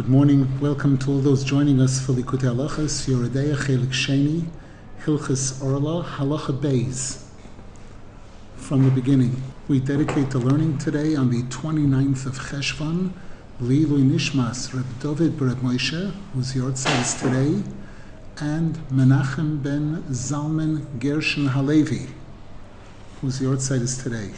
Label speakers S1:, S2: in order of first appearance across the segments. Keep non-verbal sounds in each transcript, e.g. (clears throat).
S1: Good morning. Welcome to all those joining us for Likutei Halachas, Yoreh Deah Chelik Sheni, Hilchas Orla, Halacha Beis. From the beginning, we dedicate the learning today on the 29th of Cheshvan, Lilu Nishmas, Reb David Bereb Moshe, whose yahrzeit is today, and Menachem ben Zalman Gershon Halevi, whose yahrzeit is today.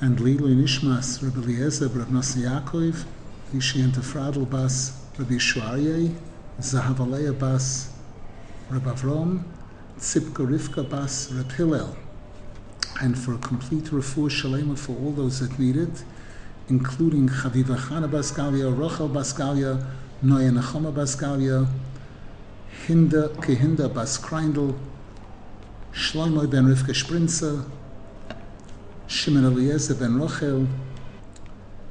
S1: And Lilu Nishmas, Reb Eliezer Bereb Nossi Yaakov, Vishienta Fradl Bas, Rabbi Shuarye, Zahavaleya Bas, Reb Avrom, Tzipka Rivka Bas, Reb Hillel, and for a complete refuah shalema for all those that need it, including Chaviva Chana Baskalia, Rochel Bas Baskalia, Noya Nachoma Baskalia, Hinda Kehinda Bas Kreindl, Shlomo ben Rivka Sprinzer, Shimon Eliezer ben Rochel,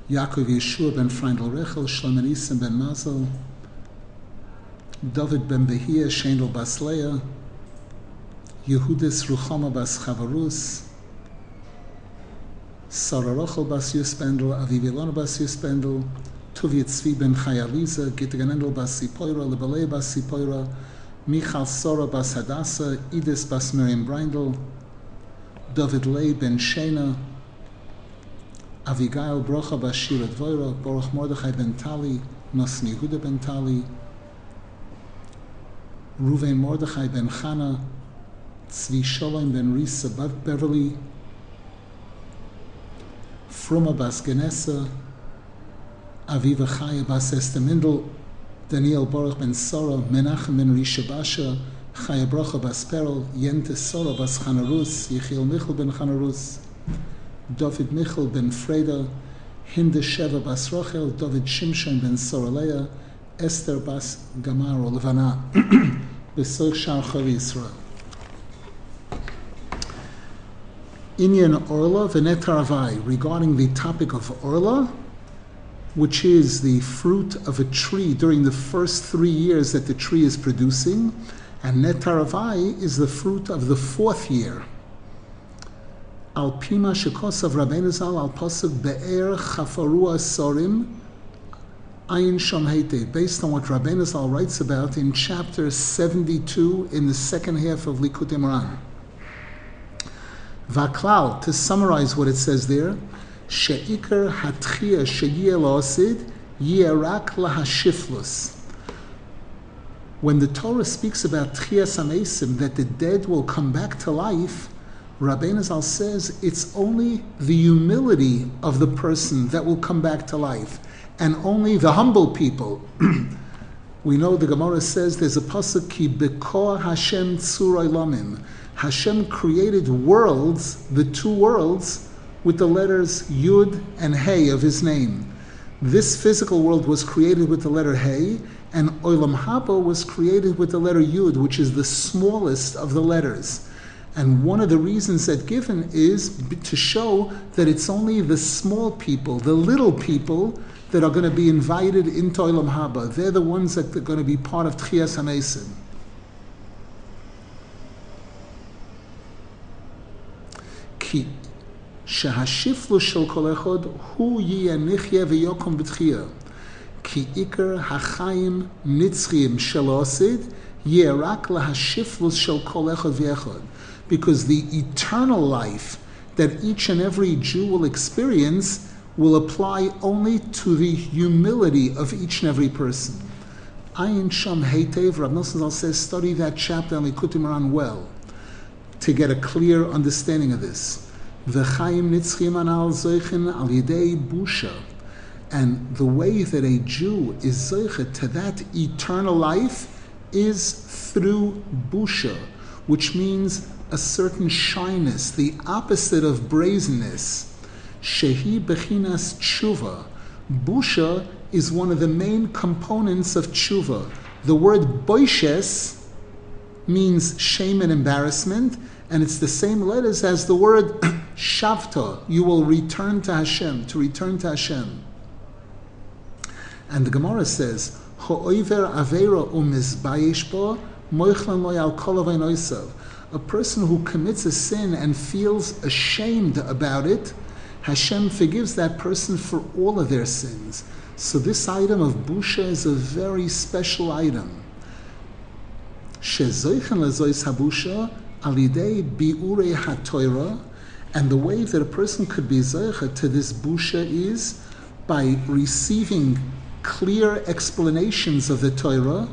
S1: Yaakov Yeshua ben Freindl Rechel, Shlomo ben Mazel, David ben Behia, Shendel bas Leah, Yehudis Ruchama bas Chavarus, Sarah Rochel bas Yuspendel, Aviv Ilona bas Yuspendel, Tuvia Tzvi ben Chayaliza, Gittiganendel bas Sipoira, Lebalei bas Sipoira, Michal Sora bas Hadassah, Idis bas Miriam Breindel, David Lei ben Shena, Avigail Brocha bas Shira Dvoira, Baruch Mordechai ben Tali, Nosni Yehuda ben Tali, Ruven Mordechai ben Chana, Tzvi Sholem ben Risa Beverly, Fruma bas Genesa, Aviva Chaya bas Esther Mindel, Daniel Baruch ben Sora, Menachem ben Risha Basha, Chaya Brocha bas Perel, Yente Sora bas Chanarus, Yechiel Michel ben Chanarus, David Michel ben Freda, Hinde Sheva bas Rochel, David Shimshon ben Soraleya, Esther bas Gamar or Levana, (clears throat) Besoch Shar Chavi Yisrael. Inyan Orla Venetaravai, regarding the topic of Orla, which is the fruit of a tree during the first three years that the tree is producing, and Netaravai is the fruit of the fourth year. Al Pima Shekosav Rabbeinu Zal Al Pasuk Be'er Chafarua Sorim Ayin Shom Heite, based on what Rabbeinu Zal writes about in chapter 72 in the second half of Likutei Moharan. Vaklal, to summarize what it says there, She'ikar hatchia sheyeh la'osid yerak lahashiflus. When the Torah speaks about tchias amesim, that the dead will come back to life, Rabbeinu Zal says it's only the humility of the person that will come back to life, and only the humble people. (clears throat) we know the Gemara says there's a pasuk ki bekor Hashem tzuray lamim. Hashem created worlds, the two worlds, with the letters Yud and Hey of His name. This physical world was created with the letter Hey, and Olam Haba was created with the letter Yud, which is the smallest of the letters. And one of the reasons that given is to show that it's only the small people, the little people, that are going to be invited into Olam Haba. They're the ones that are going to be part of Tchias HaMesim. Ki shehashiflu shel kol echod hu yiyanichye v'yokom b'tchiyah. Ki ikar hachayim nitzchiyim shel osid yerak lahashiflus shel kol echod v'echod. Because the eternal life that each and every Jew will experience will apply only to the humility of each and every person. Ayin Sham Heitev, Rav Nosson says, study that chapter on Likutei Moharan well to get a clear understanding of this. Nitzchim anal al busha. And the way that a Jew is zoichet to that eternal life is through busha, which means a certain shyness, the opposite of brazenness. Shehi bechinas tshuva. Busha is one of the main components of tshuva. The word boishes means shame and embarrassment, and it's the same letters as the word (clears throat) shavta. You will return to Hashem, to return to Hashem. And the Gemara says, Ho'oiver avera umizbayish moichlan loy al kol A person who commits a sin and feels ashamed about it, Hashem forgives that person for all of their sins. So this item of busha is a very special item. Habusha alidei biure and the way that a person could be zeicha to this busha is by receiving clear explanations of the Torah,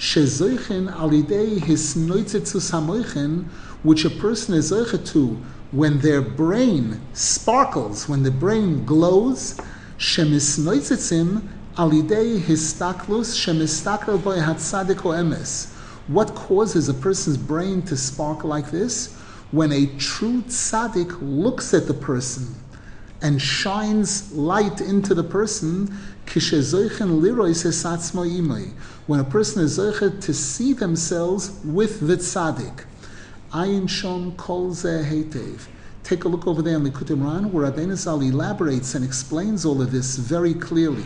S1: shezoichen alidei his noitzitzus hamoichen, which a person is to when their brain sparkles, when the brain glows, shemisnoitzitzim alidei histaklus shemistakel boy hatzadik emes. What causes a person's brain to sparkle like this? When a true tzaddik looks at the person and shines light into the person, when a person is zoichet to see themselves with the tzaddik. Kol. Take a look over there in Likutei Moharan, where Rabbeinu Zal elaborates and explains all of this very clearly.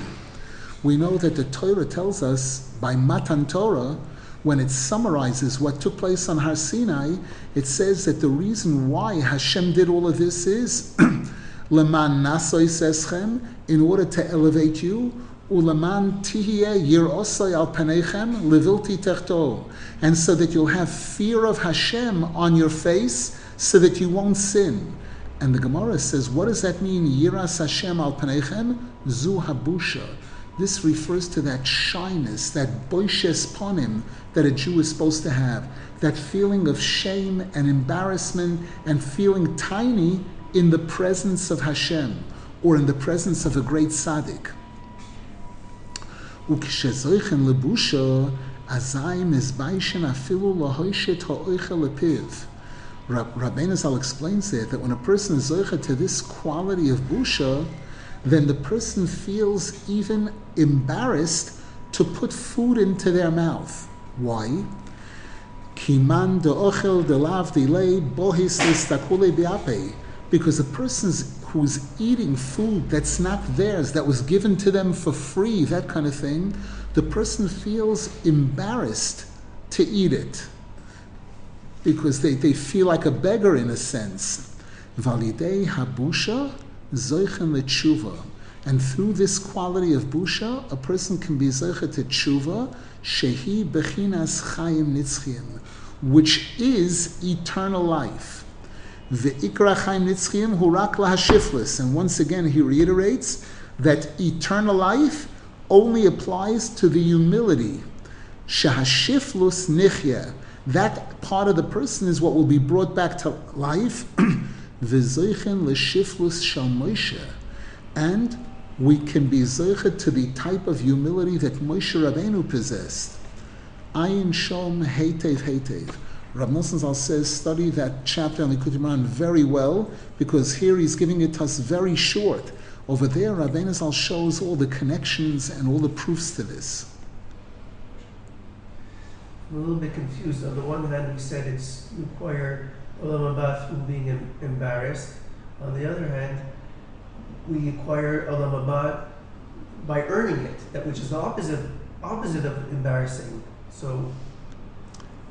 S1: We know that the Torah tells us by Matan Torah, when it summarizes what took place on Har Sinai, it says that the reason why Hashem did all of this is (clears throat) Leman Nasoy Seschem, in order to elevate you, Ulaman Tihye Yir Osay Al Panechem Levilti Techto and so that you'll have fear of Hashem on your face so that you won't sin. And the Gemara says, what does that mean? Yiras Hashem al panechem zu habusha. This refers to that shyness, that boishes ponim that a Jew is supposed to have, that feeling of shame and embarrassment and feeling tiny in the presence of Hashem or in the presence of a great tzaddik. Rabbeinu Zal explains there that when a person is to this quality of busha, then the person feels even embarrassed to put food into their mouth. Why? Kiman de'ochel de'lav delay bohis listakule biape. Because a person who's eating food that's not theirs, that was given to them for free, that kind of thing, the person feels embarrassed to eat it because they, they feel like a beggar in a sense. Validei habusha zoichen letshuva. And through this quality of busha, a person can be zoicha to tshuva, shehi bechinas chayim nitzchim, which is eternal life. And once again, he reiterates that eternal life only applies to the humility. Shahashiflus nichya. That part of the person is what will be brought back to life. (clears throat) And we can be zoichet to the type of humility that Moshe Rabbeinu possessed. Ayin shom heitev heitev. Rav Nosson Zal says, study that chapter on Likutei Moharan very well, because here he's giving it to us very short. Over there, Rabbeinu Zal shows all the connections and all the proofs to this.
S2: I'm a little bit confused. On the one hand, we said it's require olam haba through being embarrassed. On the other hand, we acquire olam haba by earning it, that which is the opposite opposite of embarrassing. So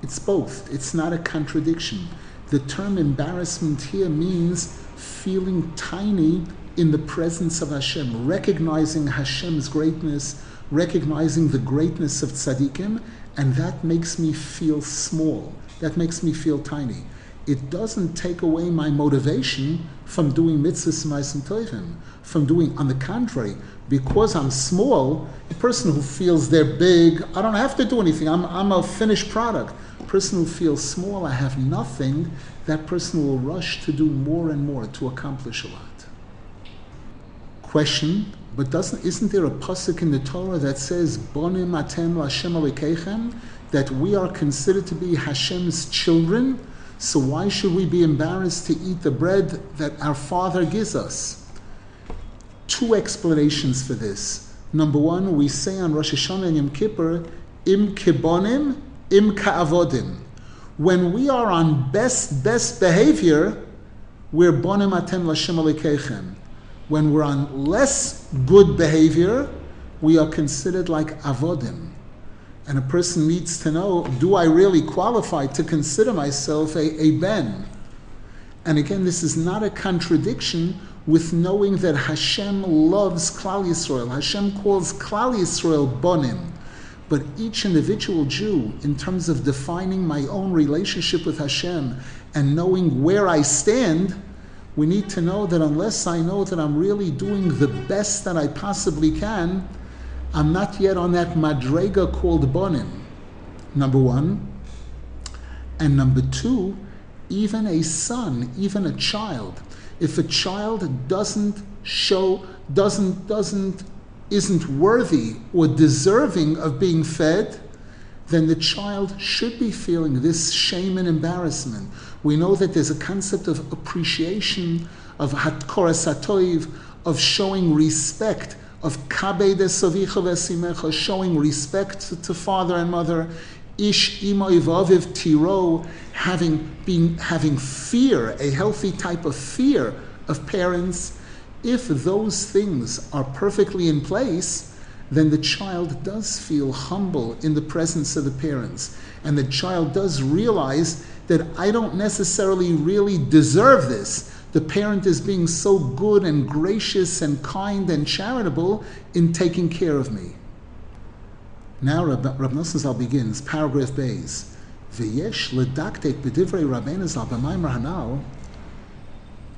S1: it's both. It's not a contradiction. The term embarrassment here means feeling tiny in the presence of Hashem, recognizing Hashem's greatness, recognizing the greatness of tzaddikim, and that makes me feel small. That makes me feel tiny. It doesn't take away my motivation from doing mitzvahs and tovim, from doing, on the contrary, because I'm small, a person who feels they're big, I don't have to do anything. I'm, I'm a finished product. Person who feels small, I have nothing, that person will rush to do more and more to accomplish a lot question, but doesn't isn't there a pasuk in the Torah that says Bonim Atem Lashem Alikechem that we are considered to be Hashem's children? So why should we be embarrassed to eat the bread that our Father gives us? Two explanations for this. Number one, we say on Rosh Hashanah and Yom Kippur, Im kibonim, im ka'avodim. When we are on best best behavior, we're bonim atem lashem alikechem. When we're on less good behavior, we are considered like avodim. And a person needs to know, do I really qualify to consider myself a, a ben? And again, this is not a contradiction with knowing that Hashem loves Klal Yisrael. Hashem calls Klal Yisrael Bonim. But each individual Jew, in terms of defining my own relationship with Hashem and knowing where I stand, we need to know that unless I know that I'm really doing the best that I possibly can, I'm not yet on that madrega called bonim. Number one. And number two, even a son, even a child, if a child doesn't show, doesn't, doesn't, isn't worthy or deserving of being fed, then the child should be feeling this shame and embarrassment. We know that there's a concept of appreciation, of hatkora satoiv, of showing respect, of kabed vesimecha, showing respect to, to father and mother, ish imoivaviv tiro, having been having fear, a healthy type of fear of parents. If those things are perfectly in place, then the child does feel humble in the presence of the parents. And the child does realize that I don't necessarily really deserve this. The parent is being so good and gracious and kind and charitable in taking care of me. Now Rab, Rab Nosson begins, paragraph Bays. V'yesh ledaktek b'divrei Rabbeinu Zal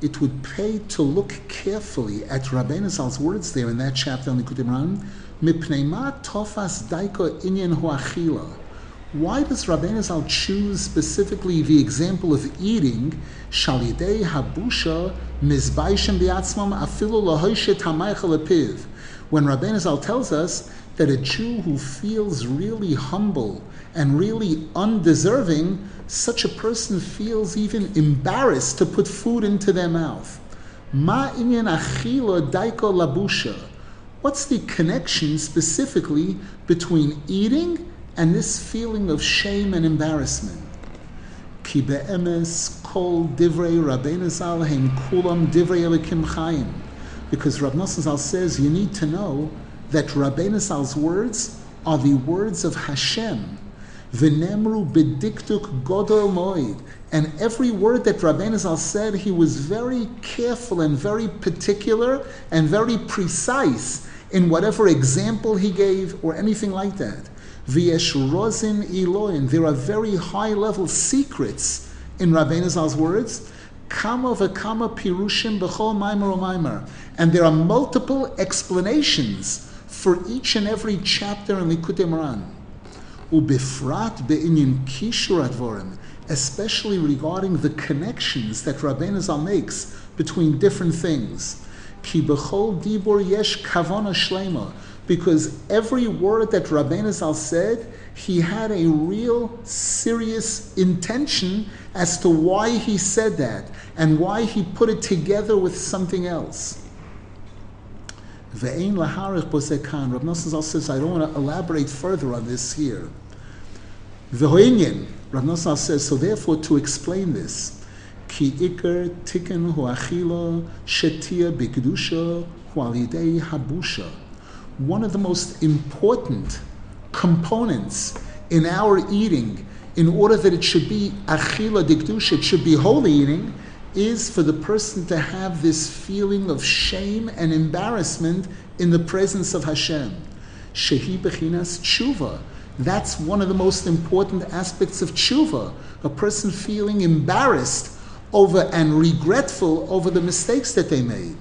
S1: it would pay to look carefully at Rabbeinu Zal's words there in that chapter on the Kutimran, tofas daiko inyan huachila. Why does Rabbeinu Zal choose specifically the example of eating, shalidei habusha mizbaishem biatzmam afilu lahoishet hamaycha lepiv? When Rabbeinu Zal tells us that a Jew who feels really humble and really undeserving, such a person feels even embarrassed to put food into their mouth. Ma inyan achila daiko labusha. What's the connection specifically between eating and this feeling of shame and embarrassment? Ki kol divrei Rabbeinu kulam divrei elikim chayim. Because Nosson Zal says you need to know that Rabbeinu Zal's words are the words of Hashem. V'nemru bediktuk godol moed. And every word that Rabbeinu Zal said, he was very careful and very particular and very precise in whatever example he gave or anything like that. V'yesh rozin iloin. There are very high level secrets in Rabbeinu Zal's words. Kama v'kama pirushim b'chol maimer maimer. And there are multiple explanations for each and every chapter in Likutei Moharan. Ubifrat be'inyin kishur advorim, especially regarding the connections that Rabbeinu Zal makes between different things. Ki b'chol dibur yesh kavana shlema, because every word that Rabbeinu Zal said, he had a real serious intention as to why he said that and why he put it together with something else. Ve'ein laharich bosekan. Rav Nosson Zal says, I don't want to elaborate further on this here. Ve'hoinyin. Rav Nosson Zal says, so therefore to explain this, ki ikar tikkun huachila shetia bikdusha hualidei habusha. One of the most important components in our eating, in order that it should be achila dikdusha, it should be holy eating, is for the person to have this feeling of shame and embarrassment in the presence of Hashem. Shehi bechinas tshuva. That's one of the most important aspects of tshuva. A person feeling embarrassed over and regretful over the mistakes that they made.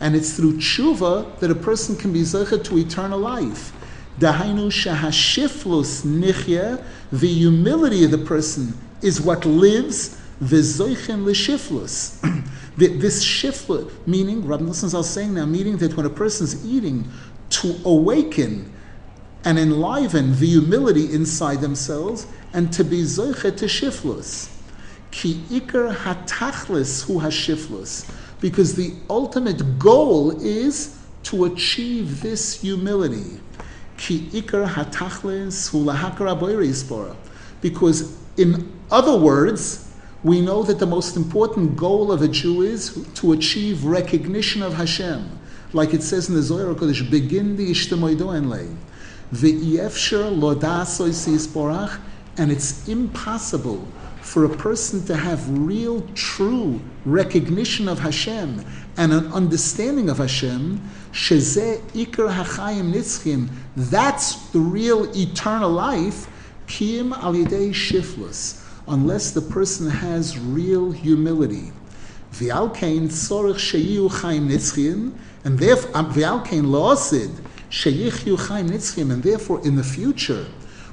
S1: And it's through tshuva that a person can be zoichet to eternal life. The humility of the person is what lives v'zoichen l'shiflus. (clears throat) this shiflus, meaning, Rabbi Nosson is saying now, meaning that when a person's eating, to awaken and enliven the humility inside themselves and to be zoiche to shiflus. Ki ikar hatachlis hu hashiflus. Because the ultimate goal is to achieve this humility. Ki ikar hatachlis hu lahakar Because in other words, we know that the most important goal of a Jew is to achieve recognition of Hashem. Like it says in the Zohar Kodesh, begin the Ishtemoido lay. The Yefsher Lodasoy Porach, and it's impossible for a person to have real, true recognition of Hashem and an understanding of Hashem, shezeh ikar hachayim nitzchim, that's the real eternal life, kiyim al shiflus, unless the person has real humility. V'alkein tzorich sheyiu chayim nitzchim, and therefore, um, v'alkein la'osid, sheyichu chayim nitzchim, and therefore in the future,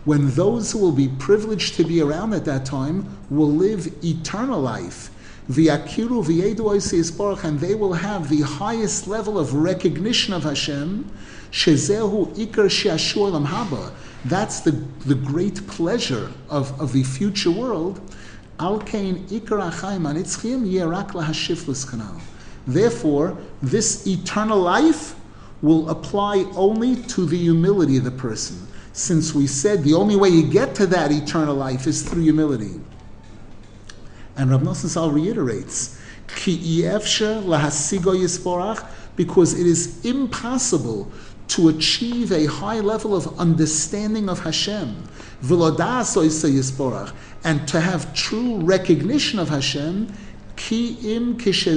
S1: when those who will be privileged to be around at that time will live eternal life. V'yakiru v'yedu and they will have the highest level of recognition of Hashem. Shezehu ikar she'ashur haba. That's the, the great pleasure of, of the future world. Therefore, this eternal life will apply only to the humility of the person since we said the only way you get to that eternal life is through humility. And Rav Nosson Zal reiterates, because it is impossible to achieve a high level of understanding of Hashem, and to have true recognition of Hashem, ki im mamish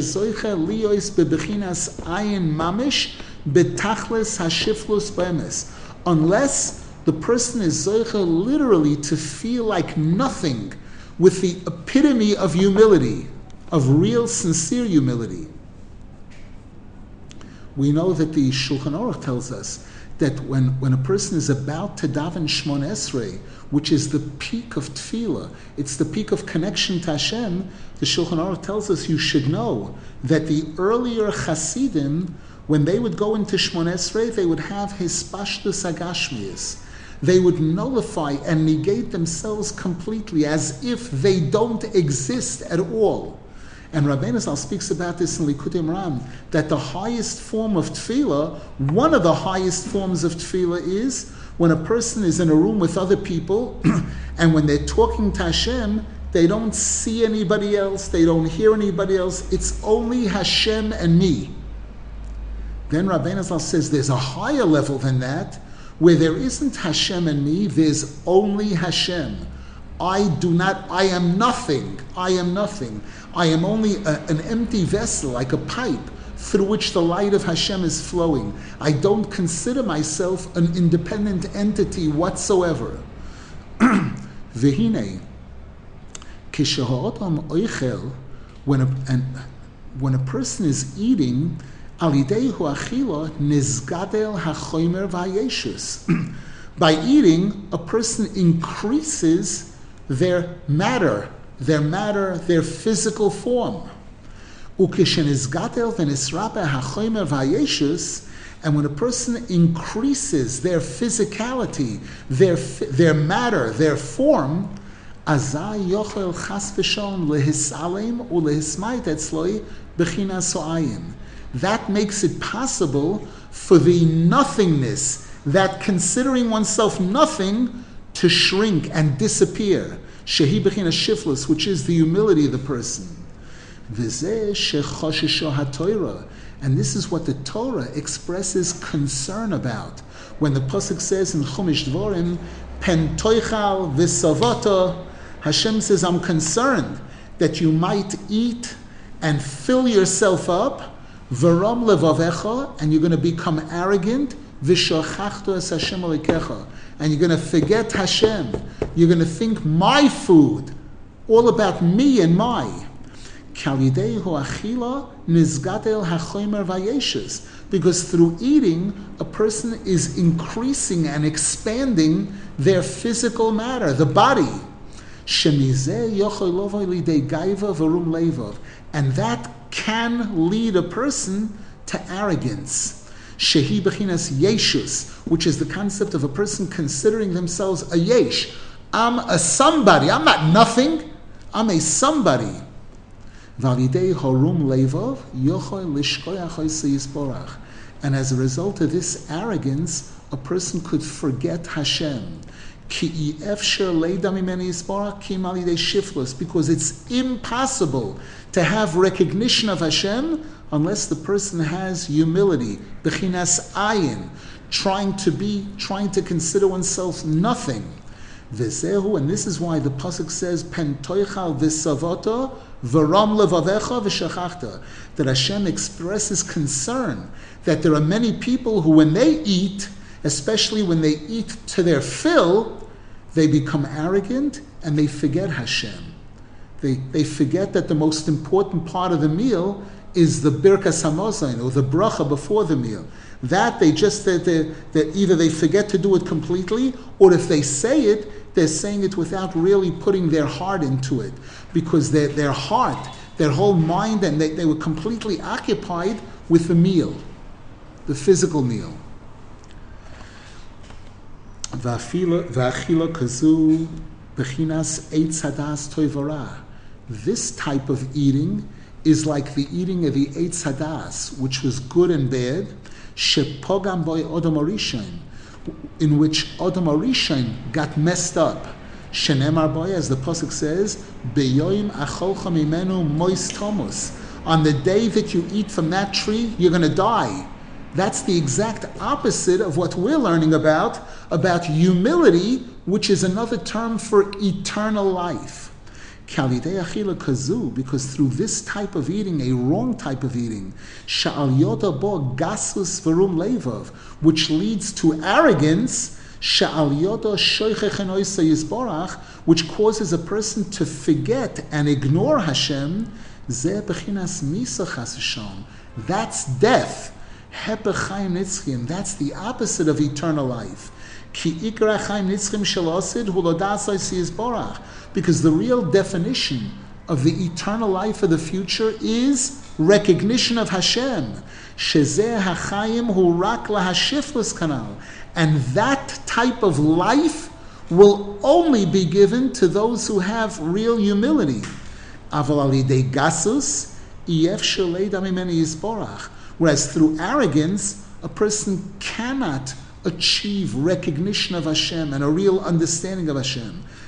S1: hashiflus bemes, unless the person is zoicha literally to feel like nothing with the epitome of humility, of real, sincere humility. We know that the Shulchan Aruch tells us that when, when a person is about to daven Shmon Esrei, which is the peak of tefillah, it's the peak of connection to Hashem, the Shulchan Aruch tells us you should know that the earlier Hasidim, when they would go into Shmon Esrei, they would have his pashtus agashmias they would nullify and negate themselves completely as if they don't exist at all. And Rabbeinu Zal speaks about this in Likutei Moharan, that the highest form of tefillah, one of the highest forms of tefillah is when a person is in a room with other people (clears throat) and when they're talking to Hashem, they don't see anybody else, they don't hear anybody else, it's only Hashem and me. Then Rabbeinu Zal says there's a higher level than that, where there isn't Hashem and me, there's only Hashem. I do not, I am nothing. I am nothing. I am only a, an empty vessel, like a pipe, through which the light of Hashem is flowing. I don't consider myself an independent entity whatsoever. (clears throat) Vehine, when a, and when a person is eating, (clears throat) By eating, a person increases their matter, their matter, their physical form. And when a person increases their physicality, their, their matter, their form, that makes it possible for the nothingness, that considering oneself nothing, to shrink and disappear. Shehi bechina shiflus, which is the humility of the person. And this is what the Torah expresses concern about. When the Pasuk says in Chumash Dvorim, Pen toichal v'savata, Hashem says, I'm concerned that you might eat and fill yourself up Varam levavecha, and you're going to become arrogant. V'shachachto es Hashem alikecha, and you're going to forget Hashem. You're going to think my food, all about me and my. Because through eating, a person is increasing and expanding their physical matter, the body. And that can lead a person to arrogance. Shehi bechinas yeshus, which is the concept of a person considering themselves a yesh. I'm a somebody. I'm not nothing. I'm a somebody. And as a result of this arrogance, a person could forget Hashem because it's impossible to have recognition of Hashem unless the person has humility, bechinas ayin, trying to be, trying to consider oneself nothing. V'zehu, and this is why the pasuk says, "Pen toichal v'savoto v'ram levavecha v'shachachta," that Hashem expresses concern that there are many people who, when they eat, especially when they eat to their fill, they become arrogant and they forget Hashem. They, they forget that the most important part of the meal is the birkas hamazon or the bracha before the meal. That they just that, that either they forget to do it completely, or if they say it, they're saying it without really putting their heart into it, because their their heart, their whole mind, and they, they were completely occupied with the meal, the physical meal. V'achila kazu bechinas eitz hadas. This type of eating is like the eating of the eitz hadas, which was good and bad, shepogam boy odom arishain, in which odom arishain got messed up. Shenemar boy, as the pasuk says, beyoim acholcha mimenu mois. On the day that you eat from that tree, you're going to die. That's the exact opposite of what we're learning about, about humility, which is another term for eternal life. Because through this type of eating, a wrong type of eating, which leads to arrogance, which causes a person to forget and ignore Hashem, that's death. That's the opposite of eternal life. Because the real definition of the eternal life of the future is recognition of Hashem. And that type of life will only be given to those who have real humility. gasus, Whereas through arrogance, a person cannot achieve recognition of Hashem and a real understanding of Hashem.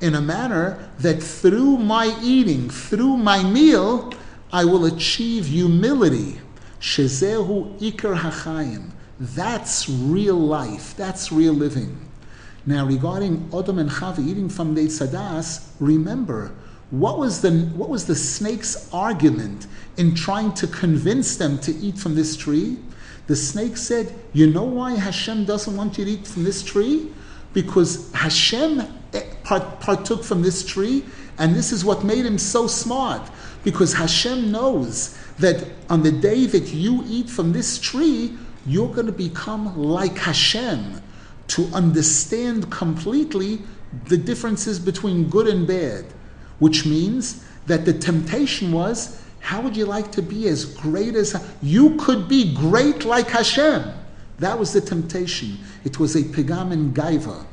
S1: in a manner that through my eating, through my meal, I will achieve humility. Shezehu ikar hachayim. That's real life. That's real living. Now, regarding Odom and Chava eating from the Sadas, remember what was the what was the snake's argument in trying to convince them to eat from this tree? The snake said, You know why Hashem doesn't want you to eat from this tree? Because Hashem eh, partook from this tree, and this is what made him so smart. Because Hashem knows that on the day that you eat from this tree, you're going to become like Hashem to understand completely the differences between good and bad, which means that the temptation was how would you like to be as great as you could be great like Hashem? That was the temptation. It was a pigam and gaiva.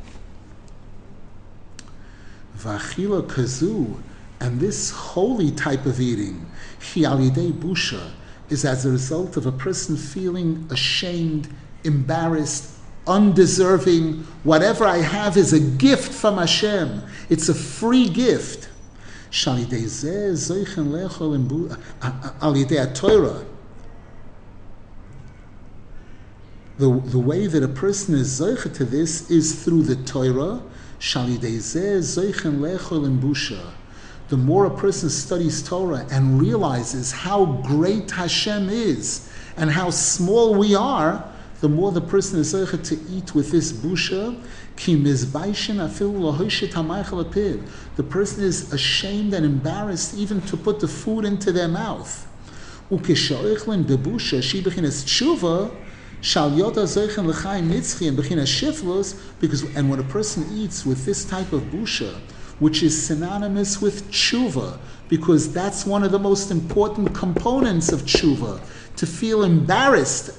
S1: V'achila kazu, and this holy type of eating, hialidei busha, is as a result of a person feeling ashamed, embarrassed, undeserving. Whatever I have is a gift from Hashem. It's a free gift. The, the way that a person is zeicha to this is through the Torah the more a person studies Torah and realizes how great Hashem is and how small we are, the more the person is zoicha to eat with this busha, the person is ashamed and embarrassed even to put the food into their mouth. Because and when a person eats with this type of busha, which is synonymous with tshuva, because that's one of the most important components of tshuva, to feel embarrassed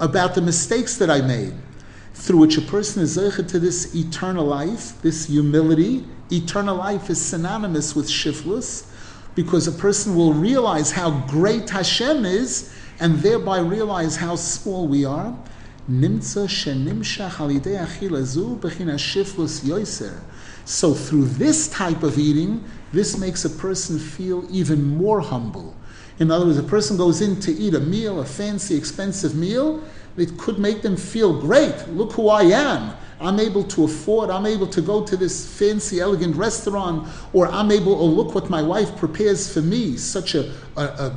S1: about the mistakes that I made through which a person is zeichet to this eternal life, this humility. Eternal life is synonymous with shiflus. because a person will realize how great Hashem is and thereby realize how small we are. So through this type of eating, this makes a person feel even more humble. In other words, a person goes in to eat a meal, a fancy, expensive meal, it could make them feel great. Look who I am. I'm able to afford, I'm able to go to this fancy, elegant restaurant, or I'm able, oh, look what my wife prepares for me, such a, a, a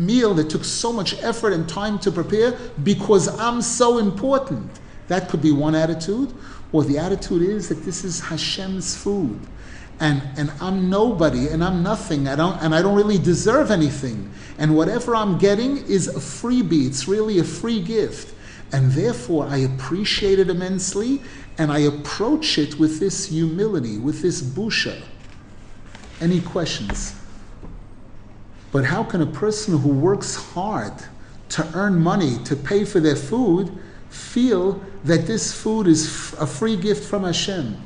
S1: meal that took so much effort and time to prepare because I'm so important. That could be one attitude. Or the attitude is that this is Hashem's food. And, and I'm nobody and I'm nothing. I don't, and I don't really deserve anything. And whatever I'm getting is a freebie. It's really a free gift. And therefore, I appreciate it immensely and I approach it with this humility, with this busha. Any questions? But how can a person who works hard to earn money, to pay for their food, feel that this food is a free gift from Hashem?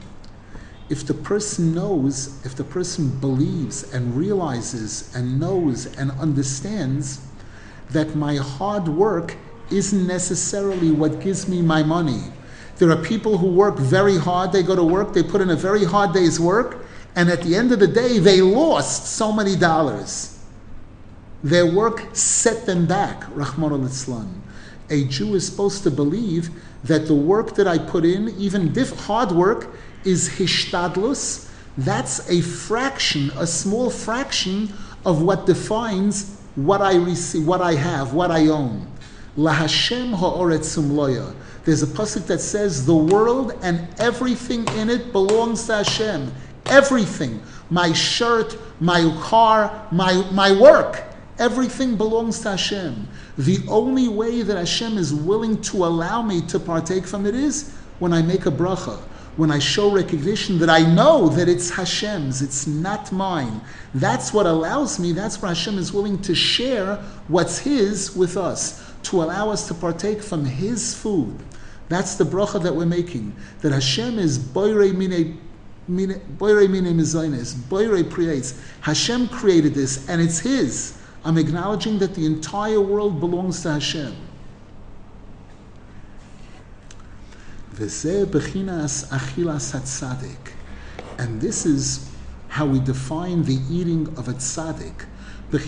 S1: If the person knows, if the person believes and realizes and knows and understands that my hard work isn't necessarily what gives me my money. There are people who work very hard, they go to work, they put in a very hard day's work, and at the end of the day, they lost so many dollars. Their work set them back, Rahman al A Jew is supposed to believe that the work that I put in, even hard work, is hishtadlus. That's a fraction, a small fraction of what defines what I receive, what I have, what I own. Lahashem ha'oretzum loya. There's a pasuk that says the world and everything in it belongs to Hashem. Everything. My shirt, my car, my, my work. Everything belongs to Hashem. The only way that Hashem is willing to allow me to partake from it is when I make a bracha when I show recognition that I know that it's Hashem's, it's not mine. That's what allows me, that's where Hashem is willing to share what's His with us to allow us to partake from His food. That's the bracha that we're making. That Hashem is boire mine boire mine mizoines, boire creates. Hashem created this, and it's His. I'm acknowledging that the entire world belongs to Hashem. And this is how we define the eating of a tzaddik. The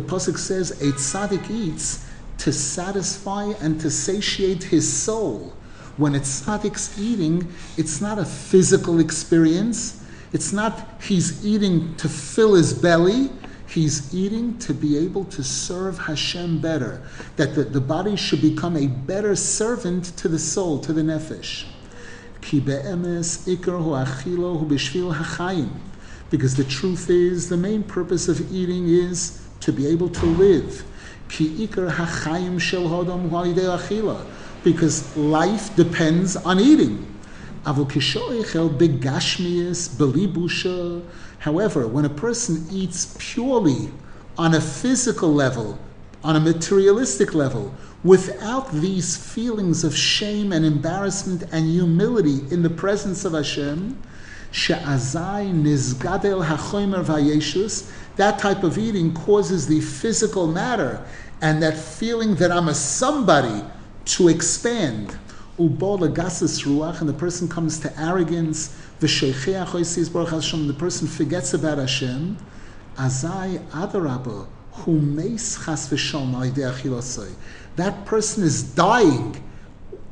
S1: Pasuk says, a tzaddik eats to satisfy and to satiate his soul. When a tzaddik's eating, it's not a physical experience. It's not he's eating to fill his belly. He's eating to be able to serve Hashem better. That the, the body should become a better servant to the soul, to the nefesh. Because the truth is, the main purpose of eating is to be able to live. Because life depends on eating. However, when a person eats purely on a physical level, on a materialistic level, without these feelings of shame and embarrassment and humility in the presence of Hashem, that type of eating causes the physical matter and that feeling that I'm a somebody to expand. Ruach, and the person comes to arrogance. And the person forgets about Hashem. Azai adarabah, that person is dying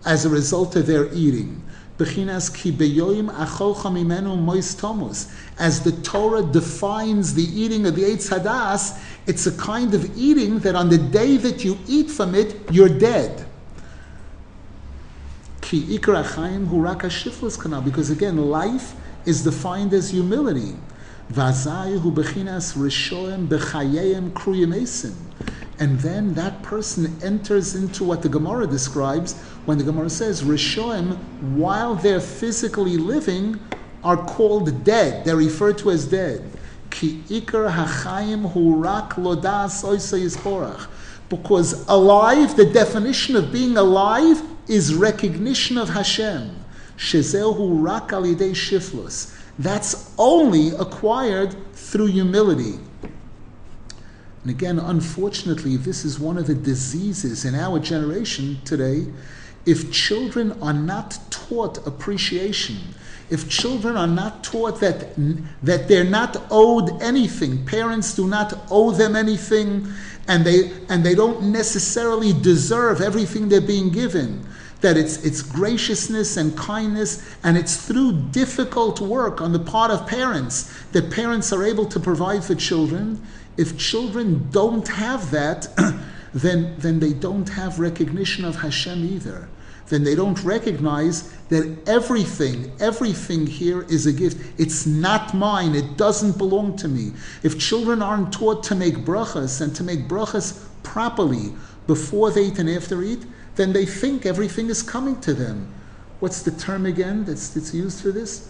S1: as a result of their eating. Bechinas ki beyoim acholcha mimenu mois tomus. As the Torah defines the eating of the Eitz Hadas, it's a kind of eating that on the day that you eat from it, you're dead. Ki ikra rak kanal. Because again, life is defined as humility. Bechinas rishoim. And then that person enters into what the Gemara describes when the Gemara says, Rishoim, while they're physically living, are called dead. They're referred to as dead. Ki ikar hachayim hurak lodas Because alive, the definition of being alive is recognition of Hashem. Shezehu rak shiflus. That's only acquired through humility. And again, unfortunately, this is one of the diseases in our generation today. If children are not taught appreciation, if children are not taught that, that they're not owed anything, parents do not owe them anything, and they, and they don't necessarily deserve everything they're being given, that it's, it's graciousness and kindness, and it's through difficult work on the part of parents that parents are able to provide for children. If children don't have that, (clears throat) then, then they don't have recognition of Hashem either then they don't recognize that everything, everything here is a gift. It's not mine. It doesn't belong to me. If children aren't taught to make brachas and to make brachas properly before they eat and after eat, then they think everything is coming to them. What's the term again that's, that's used for this?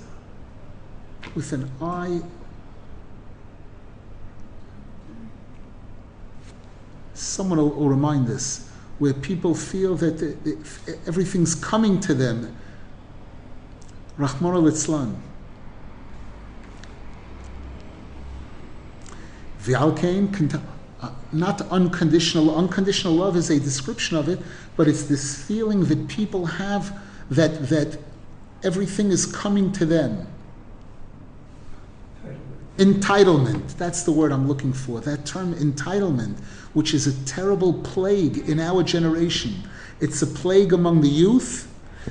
S1: With an I. Someone will, will remind us where people feel that everything's coming to them. Rahman al-Itzlan. V'alkein, uh, not unconditional. Unconditional love is a description of it, but it's this feeling that people have that, that everything is coming to them. Entitlement, that's the word I'm looking for. That term entitlement, which is a terrible plague in our generation. It's a plague among the youth,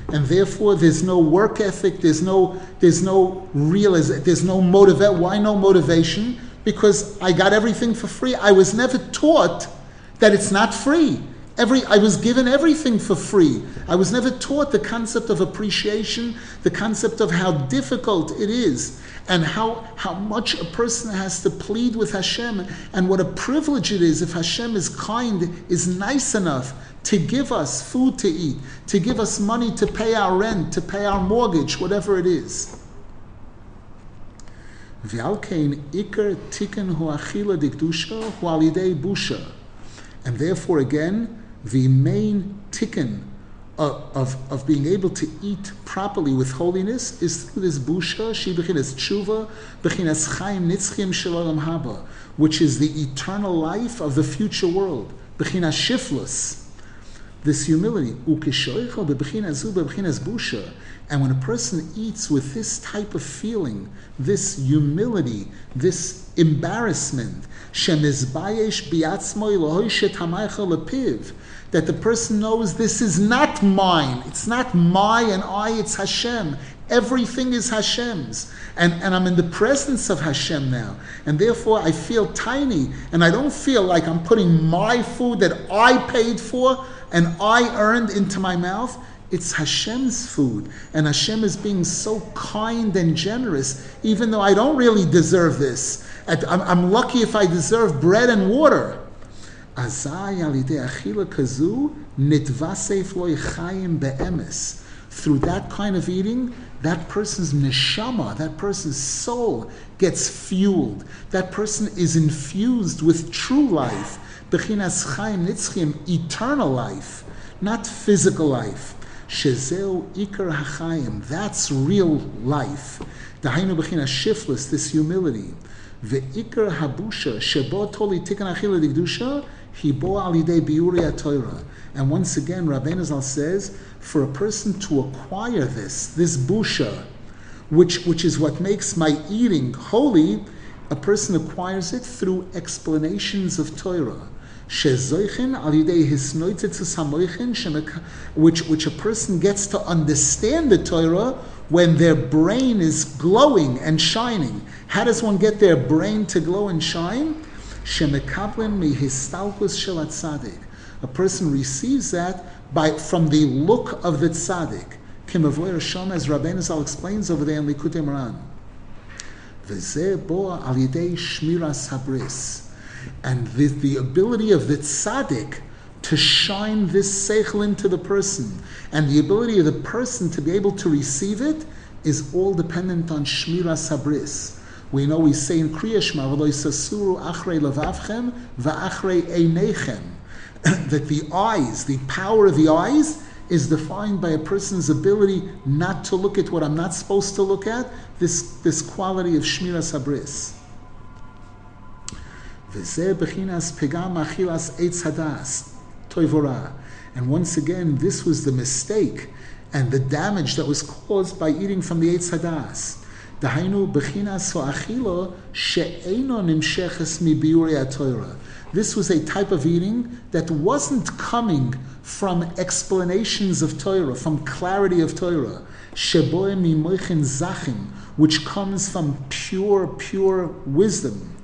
S1: and therefore there's no work ethic, there's no, there's no real, there's no motivation. Why no motivation? Because I got everything for free. I was never taught that it's not free. Every, I was given everything for free. I was never taught the concept of appreciation, the concept of how difficult it is and how, how much a person has to plead with Hashem and what a privilege it is if Hashem is kind, is nice enough to give us food to eat, to give us money to pay our rent, to pay our mortgage, whatever it is. And therefore, again, the main tikkun of, of, being able to eat properly with holiness is through this busha, she bechinas tshuva, bechinas chaim nitzchim shalom haba, which is the eternal life of the future world, bechinas shiflus, this humility, busha. And when a person eats with this type of feeling, this humility, this embarrassment, shemizbayesh biatzmoy lohoishet hamaycha lepiv, that the person knows this is not mine. It's not my and I, it's Hashem. Everything is Hashem's. And, and I'm in the presence of Hashem now. And therefore I feel tiny. And I don't feel like I'm putting my food that I paid for and I earned into my mouth. It's Hashem's food. And Hashem is being so kind and generous, even though I don't really deserve this. I'm lucky if I deserve bread and water. Azai alidei achila kazu nitvasef loy chayim. Through that kind of eating, that person's neshama, that person's soul gets fueled. That person is infused with true life. Bechinas chayim nitzchim, eternal life, not physical life. Shezeu ikar hachayim, that's real life. Dahainu bechinas shiflus, this humility. Ve'ikar habusha, shebo toli tikkun achila digdusha, Torah. And once again, Rabbeinu Zal says, for a person to acquire this, this busha, which, which is what makes my eating holy, a person acquires it through explanations of Torah. Which, which a person gets to understand the Torah when their brain is glowing and shining. How does one get their brain to glow and shine? Shemekablim mihistalkus shel tzaddik. A person receives that by from the look of the tzaddik. Kimavoy Rishon, as Rabbeinu Zal explains over there in Likutei Moharan. V'zeh bo al yidei shmiras habris. And the, the ability of the tzaddik to shine this seichel into the person, and the ability of the person to be able to receive it, is all dependent on shmiras habris we know we say in Kriya Shema, sasuru achrei levavchem va'achrei einechem, (clears throat) that the eyes, the power of the eyes, is defined by a person's ability not to look at what I'm not supposed to look at, this, this quality of Shmiras Habris. And once again, this was the mistake and the damage that was caused by eating from the Eitz Hadas. This was a type of eating that wasn't coming from explanations of Torah, from clarity of Torah. Zachim, which comes from pure, pure wisdom.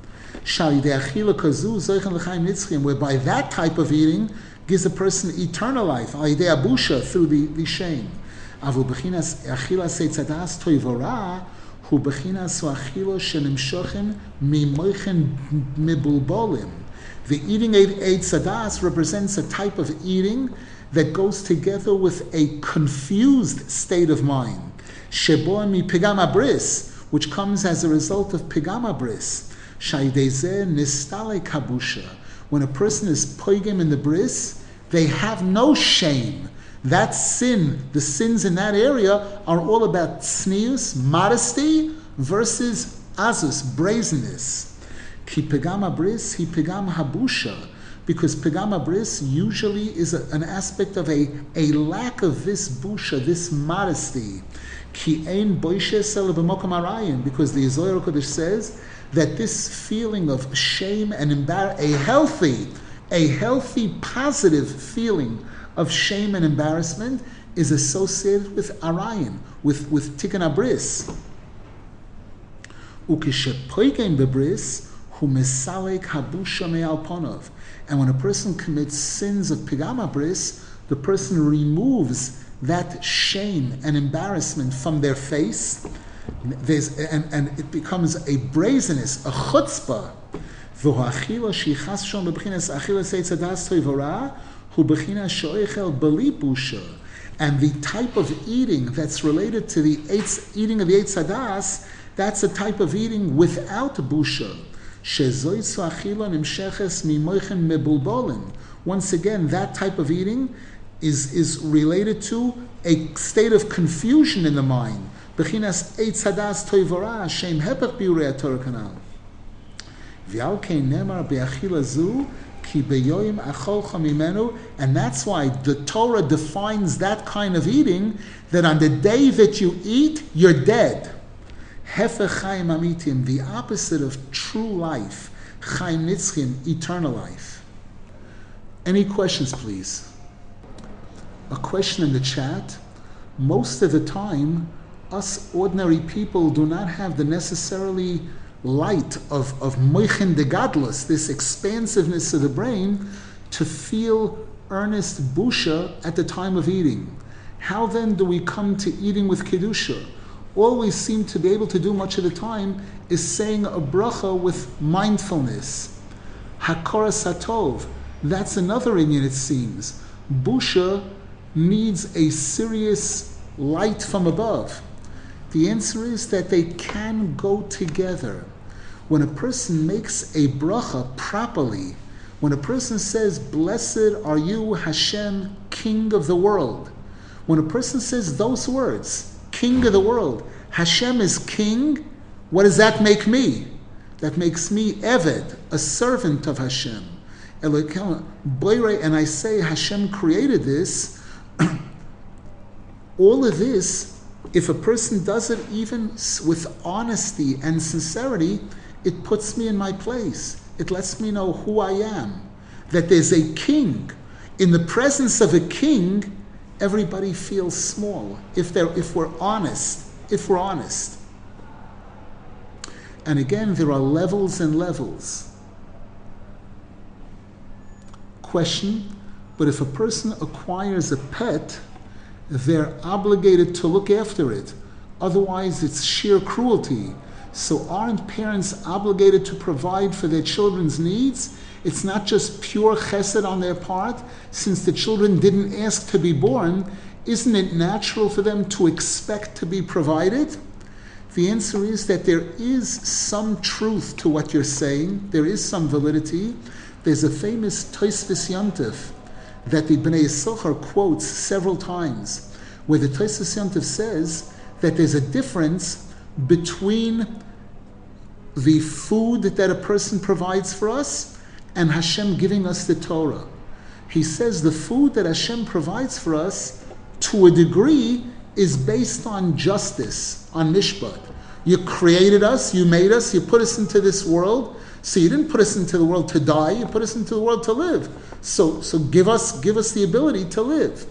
S1: Whereby that type of eating gives a person eternal life, through the, the shame. אבל בחינת אכילס צדס toivora הוא בחינת אכילו שנמשוכן ממויכן מבולבולים. The eating eight sadas represents a type of eating that goes together with a confused state of mind. Shebo mi pigama bris, which comes as a result of pigama bris. Shaideze nistale kabusha. When a person is poigim in the bris, they have no shame. That sin, the sins in that area, are all about tznius, modesty, versus azus, brazenness. Ki pegama bris, hi pegam habusha. Because pegama bris usually is a, an aspect of a, a lack of this busha, this modesty. Ki ein boishes because the Zohar Kodesh says that this feeling of shame and embarrassment, a healthy, a healthy, positive feeling of shame and embarrassment is associated with arayin, with, with tikkun abris. Ukishepoigen bebris, hu mesalek habusha me'alponov. And when a person commits sins of pigama bris, the person removes that shame and embarrassment from their face. There's, and, and it becomes a brazenness, a chutzpah. And the type of eating that's related to the eitz, eating of the Eitz Hadas, that's a type of eating without busha. Once again, that type of eating is, is related to a state of confusion in the mind. Bechinas Biurei Kanal. Nemar zu, and that's why the Torah defines that kind of eating that on the day that you eat, you're dead. the opposite of true life, eternal life. Any questions, please? A question in the chat. Most of the time, us ordinary people do not have the necessarily light of, of moichin de gadlus, this expansiveness of the brain, to feel earnest busha at the time of eating. How then do we come to eating with kedusha? All we seem to be able to do much of the time is saying a bracha with mindfulness. Hakora satov, that's another Indian it seems. Busha needs a serious light from above. The answer is that they can go together when a person makes a bracha properly, when a person says, Blessed are you, Hashem, King of the world, when a person says those words, King of the world, Hashem is King, what does that make me? That makes me Eved, a servant of Hashem. And I say Hashem created this. (clears throat) All of this, if a person does it even with honesty and sincerity, it puts me in my place. It lets me know who I am. That there's a king. In the presence of a king, everybody feels small. If, they're, if we're honest, if we're honest. And again, there are levels and levels. Question But if a person acquires a pet, they're obligated to look after it. Otherwise, it's sheer cruelty. So aren't parents obligated to provide for their children's needs? It's not just pure chesed on their part. Since the children didn't ask to be born, isn't it natural for them to expect to be provided? The answer is that there is some truth to what you're saying. There is some validity. There's a famous Toisvis Yontif that the Bnei Yisachar quotes several times, where the Tosfos Yontif says that there's a difference between the food that a person provides for us and Hashem giving us the Torah. He says the food that Hashem provides for us, to a degree, is based on justice, on mishpat. You created us, you made us, you put us into this world. So you didn't put us into the world to die, you put us into the world to live. So, so give us give us the ability to live.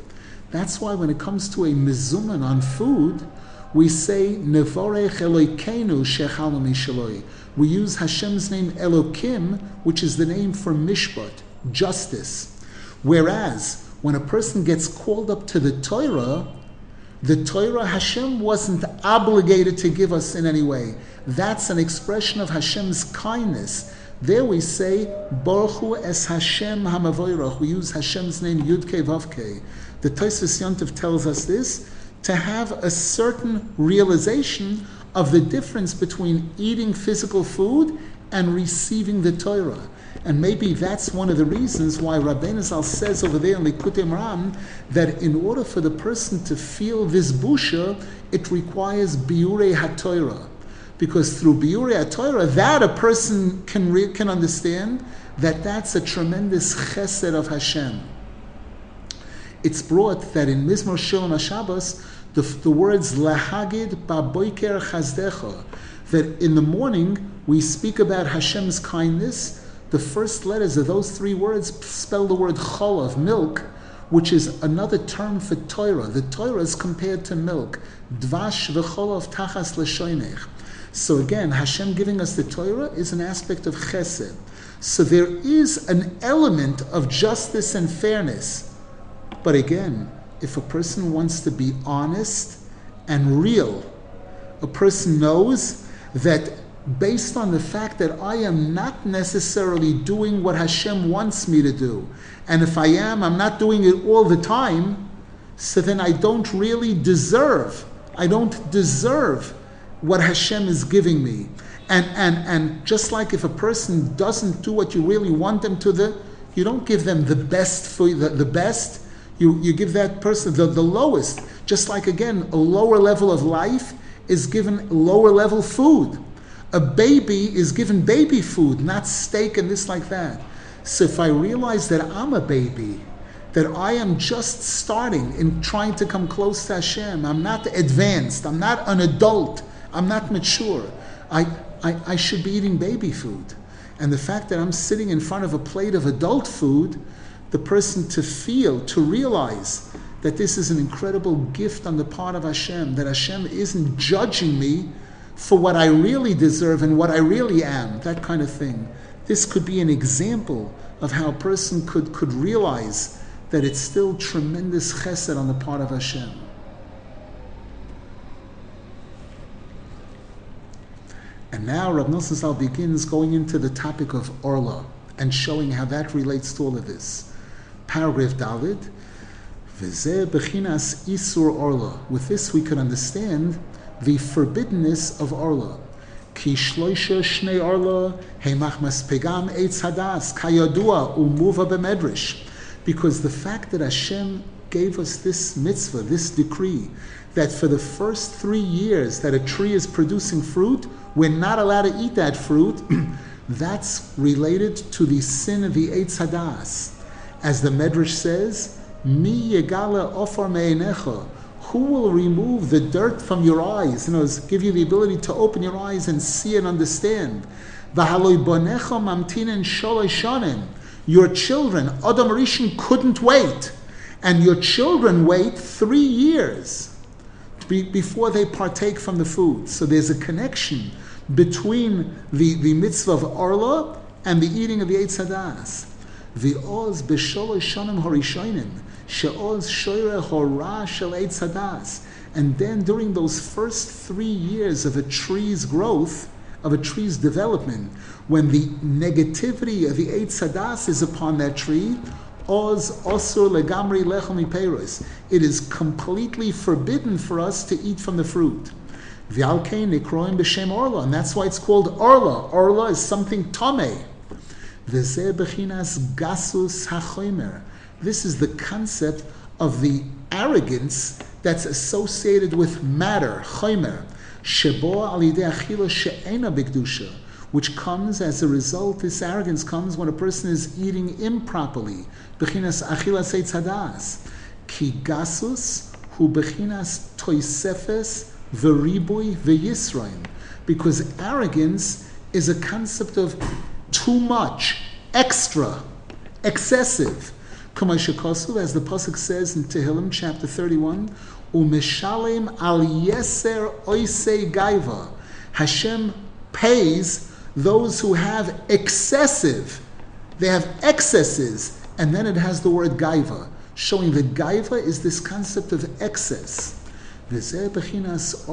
S1: That's why when it comes to a mizuman on food, we say. We use Hashem's name Elokim, which is the name for mishpat, justice. Whereas when a person gets called up to the Torah, the Torah Hashem wasn't obligated to give us in any way. That's an expression of Hashem's kindness. There we say, Baruch es Hashem hamavoyrach. We use Hashem's name Yudke Vavke. The Tosfos Yontif tells us this to have a certain realization of the difference between eating physical food and receiving the Torah. And maybe that's one of the reasons why Rabbeinu Zal says over there in Likutei Moharan that in order for the person to feel this busha, it requires biure haTorah. Because through biure haTorah, that a person can, re- can understand that that's a tremendous chesed of Hashem. It's brought that in Mizmor Shilon HaShabbos, the, the words lahagid baboiker chazdecha, that in the morning we speak about Hashem's kindness, the first letters of those three words spell the word cholav, milk, which is another term for Torah. The Torah is compared to milk. Dvash v'cholav tachas l'shoinech. So again, Hashem giving us the Torah is an aspect of chesed. So there is an element of justice and fairness. But again, if a person wants to be honest and real, a person knows that based on the fact that I am not necessarily doing what Hashem wants me to do. And if I am, I'm not doing it all the time, so then I don't really deserve, I don't deserve what Hashem is giving me. And, and, and just like if a person doesn't do what you really want them to, the, you don't give them the best for the, the best, you, you give that person the, the lowest. Just like again, a lower level of life is given lower level food. A baby is given baby food, not steak and this like that. So if I realize that I'm a baby, that I am just starting in trying to come close to Hashem, I'm not advanced, I'm not an adult, I'm not mature, I, I, I should be eating baby food. And the fact that I'm sitting in front of a plate of adult food, the person to feel, to realize that this is an incredible gift on the part of Hashem, that Hashem isn't judging me for what I really deserve and what I really am, that kind of thing. This could be an example of how a person could, could realize that it's still tremendous chesed on the part of Hashem. And now Rav Nosson Zal begins going into the topic of Orla and showing how that relates to all of this. Paragraph Daled, bechinas isur Orla. With this we can understand the forbiddenness of Orla. Ki shloisha shnei Orla heimachmas pegam eitz hadas kayadua umuva b'medrish. Because the fact that Hashem gave us this mitzvah, this decree, that for the first three years that a tree is producing fruit, we're not allowed to eat that fruit. (clears throat) That's related to the sin of the Eitz Hadas. As the Medrash says, Mi yegala ofar me'enecha. Who will remove the dirt from your eyes? You know, give you the ability to open your eyes and see and understand. Your children, Adam Rishon couldn't wait. And your children wait three years before they partake from the food. So there's a connection between the, the mitzvah of Arla and the eating of the Eitz Hadas. The oz b'sholosh shanim horishonim, she'oz shoyre hora shel Eitz Hadas. And then during those first three years of a tree's growth, of a tree's development, when the negativity of the Eitz Hadas is upon that tree, Oz osur legamri lechem peiros. It is completely forbidden for us to eat from the fruit. V'alkein nikroim b'shem orla, and that's why it's called orla. Orla is something tame. V'zeh bechinas gasus hachomer. This is the concept of the arrogance that's associated with matter, shebo achila she'ena which comes as a result, this arrogance comes when a person is eating improperly, bechinas achila seitzadas, ki gasus hu bechinas toisefes because arrogance is a concept of too much, extra, excessive. As the Pasuk says in Tehillim chapter 31, Umeshalem al yeser oisei gaiva. Hashem pays those who have excessive, they have excesses, and then it has the word gaiva, showing that gaiva is this concept of excess. V'zeh bechinas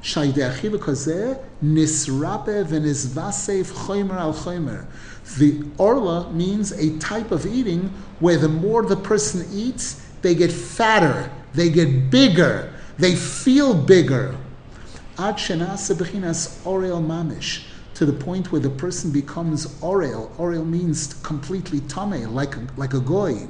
S1: orla. Shaideachilu kazeh nisrape v'nizvasev choymer al choymer. The orla means a type of eating where the more the person eats, they get fatter, they get bigger, they feel bigger. Ad shenasa bechinas orel mamish. To the point where the person becomes orel. Orel means completely tame, like like a goy.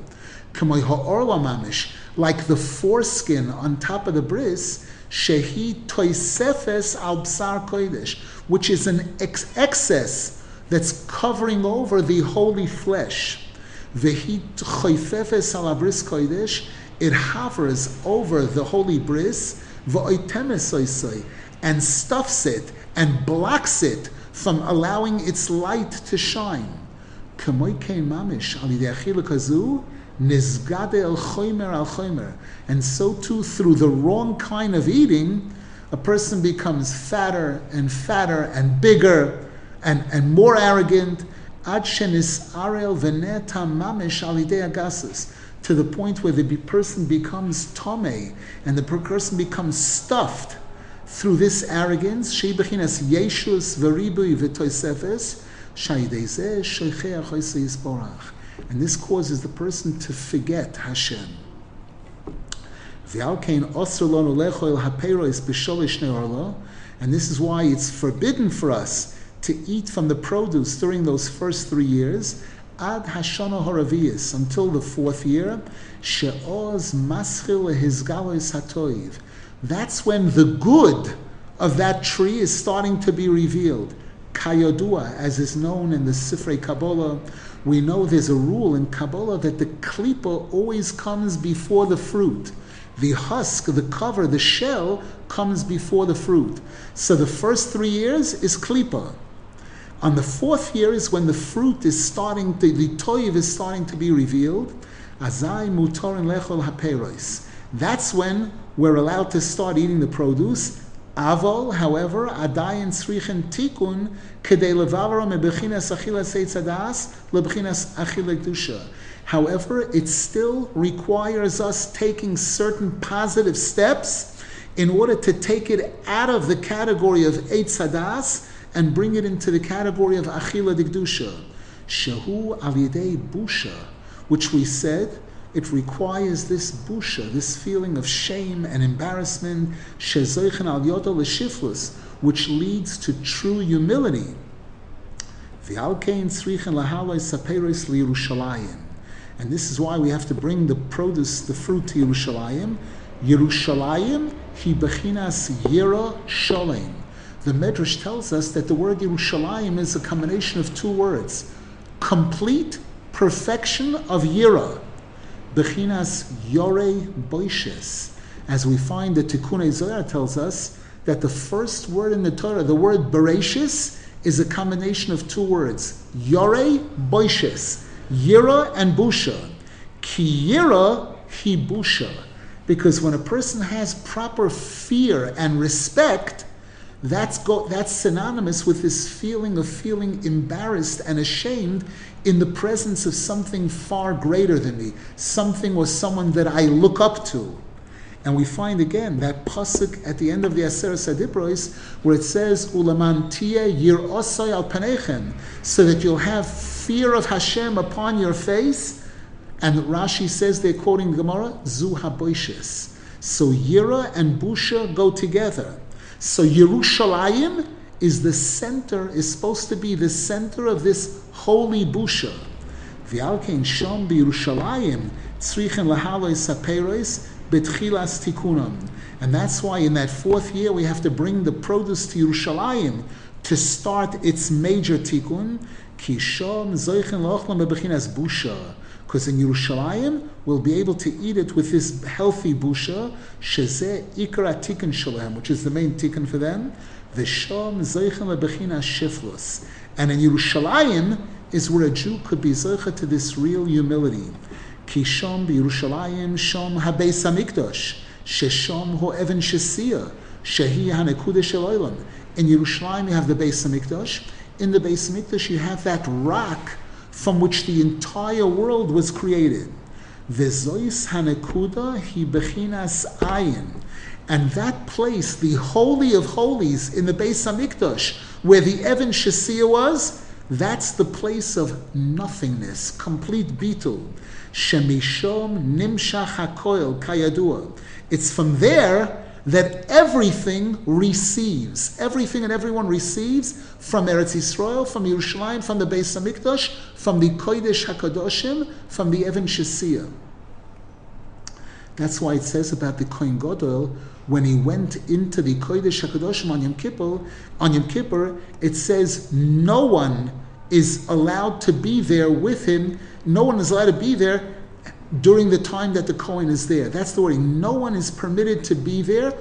S1: Like the foreskin on top of the bris shehi toisefes al bsar kodesh, which is an ex- excess that's covering over the holy flesh. Vehi choifefes al bris kodesh, it hovers over the holy bris, v'oitemes and stuffs it and blocks it from allowing its light to shine. And so too, through the wrong kind of eating, a person becomes fatter and fatter and bigger and, and more arrogant. To the point where the person becomes tome and the person becomes stuffed through this arrogance. She bechinas yeshus veribui v'toisefes. Shaydezeh shoichei achoisei yisborach and this causes the person to forget Hashem. And this is why it's forbidden for us to eat from the produce during those first three years, ad hashana horavias, until the fourth year, she'oz maschil hizgalois hatoiv. That's when the good of that tree is starting to be revealed. Kayodua, as is known in the Sifrei Kabbalah, we know there's a rule in Kabbalah that the klipa always comes before the fruit. The husk, the cover, the shell comes before the fruit. So the first three years is klipa. On the fourth year is when the fruit is starting, to, the toiv is starting to be revealed. Azai mutorin lechol haperos. That's when we're allowed to start eating the produce. Avol, however, adayin srichen tikun kedei levavara mebechinas achila seitzadas lebechinas achila dusha. However, it still requires us taking certain positive steps in order to take it out of the category of Eitzadas and bring it into the category of Achila Digdusha. Shehu Alidei Busha, which we said it requires this busha, this feeling of shame and embarrassment, al which leads to true humility. And this is why we have to bring the produce, the fruit to Yerushalayim. Yerushalayim hi bechinas yira shalem. The Medrash tells us that the word Yerushalayim is a combination of two words: complete perfection of yira Bechinas Yore Boishes, as we find that Tikkun Zohar tells us that the first word in the Torah, the word Bereshis, is a combination of two words, Yore Boishes, Yira and Busha. Ki Yira, Hi Busha. Because when a person has proper fear and respect, that's, go, that's synonymous with this feeling of feeling embarrassed and ashamed in the presence of something far greater than me, something or someone that I look up to. And we find again that pasuk at the end of the Aser Sadibros where it says Ulaman yir osay al panechem, so that you'll have fear of Hashem upon your face. And Rashi says they're quoting Gemara, Zu haboishes. So Yira and Busha go together. So Yerushalayim is the center, is supposed to be the center of this holy busha. V'alkein shom b'Yerushalayim tzrichen lahalois saperos betchilas tikunam. And that's why in that fourth year we have to bring the produce to Yerushalayim to start its major tikkun. Ki shom zoichen lochlam bebechinas busha. Because in Yerushalayim we'll be able to eat it with this healthy busha, shezeh ikra tikkun shalem, which is the main tikkun for them. V'shom zoichen lebechinas shiflus. And in Yerushalayim is where a Jew could be zoicha to this real humility. Ki shom b'Yerushalayim shom habeis hamikdash. Sheshom ho even shesia. Shehi hanekudah Sheloilam. In Yerushalayim you have the Beis Hamikdash. In the Beis Hamikdash you have that rock from which the entire world was created. Vezois hanekuda hi bechinas ayin. And that place, the Holy of Holies in the Beis Hamikdash, where the Evan Shesia was, that's the place of nothingness, complete bitul. Shemishom nimshach hakoil kayadua. It's from there that everything receives, everything and everyone receives from Eretz Yisrael, from Yerushalayim, from the Beis Hamikdash, from the Kodesh Hakadoshim, from the Evan Shesia. That's why it says about the Kohen Gadol when he went into the Kodesh Hakadoshim on Yom Kippur. On Yom Kippur, it says no one is allowed to be there with him. No one is allowed to be there during the time that the Kohen is there. That's the wording. No one is permitted to be there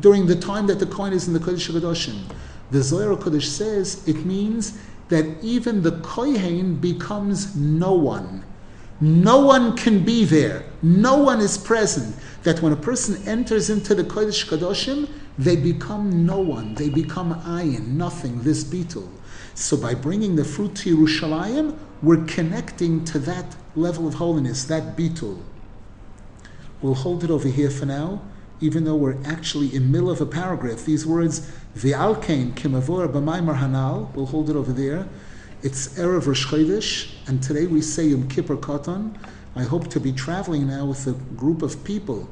S1: during the time that the Kohen is in the Kodesh Hakadoshim. The Zohar Kodesh says it means that even the Kohen becomes no one. No one can be there. No one is present. That when a person enters into the Kodesh Kadoshim, they become no one. They become ayin, nothing, this bitul. So by bringing the fruit to Yerushalayim, we're connecting to that level of holiness, that bitul. We'll hold it over here for now, even though we're actually in middle of a paragraph. These words, V'alkein kimavor b'maimar hanal, we'll hold it over there. It's Erev Rosh Chodesh, and today we say Yom Kippur Katan. I hope to be traveling now with a group of people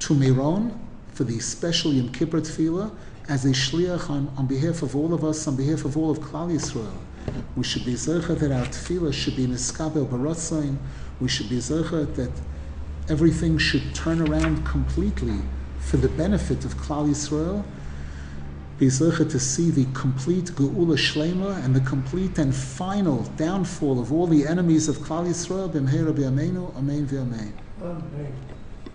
S1: to Meron for the special Yom Kippur Tefillah as a shliach on, on behalf of all of us, on behalf of all of Klal Yisrael. We should be zecha that our tefillah should be niskabel baratzain. We should be zecha that everything should turn around completely for the benefit of Klal Yisrael be zecha to see the complete geula shlema and the complete and final downfall of all the enemies of Klal Yisrael b'mheira amen v'amen.
S2: Amen.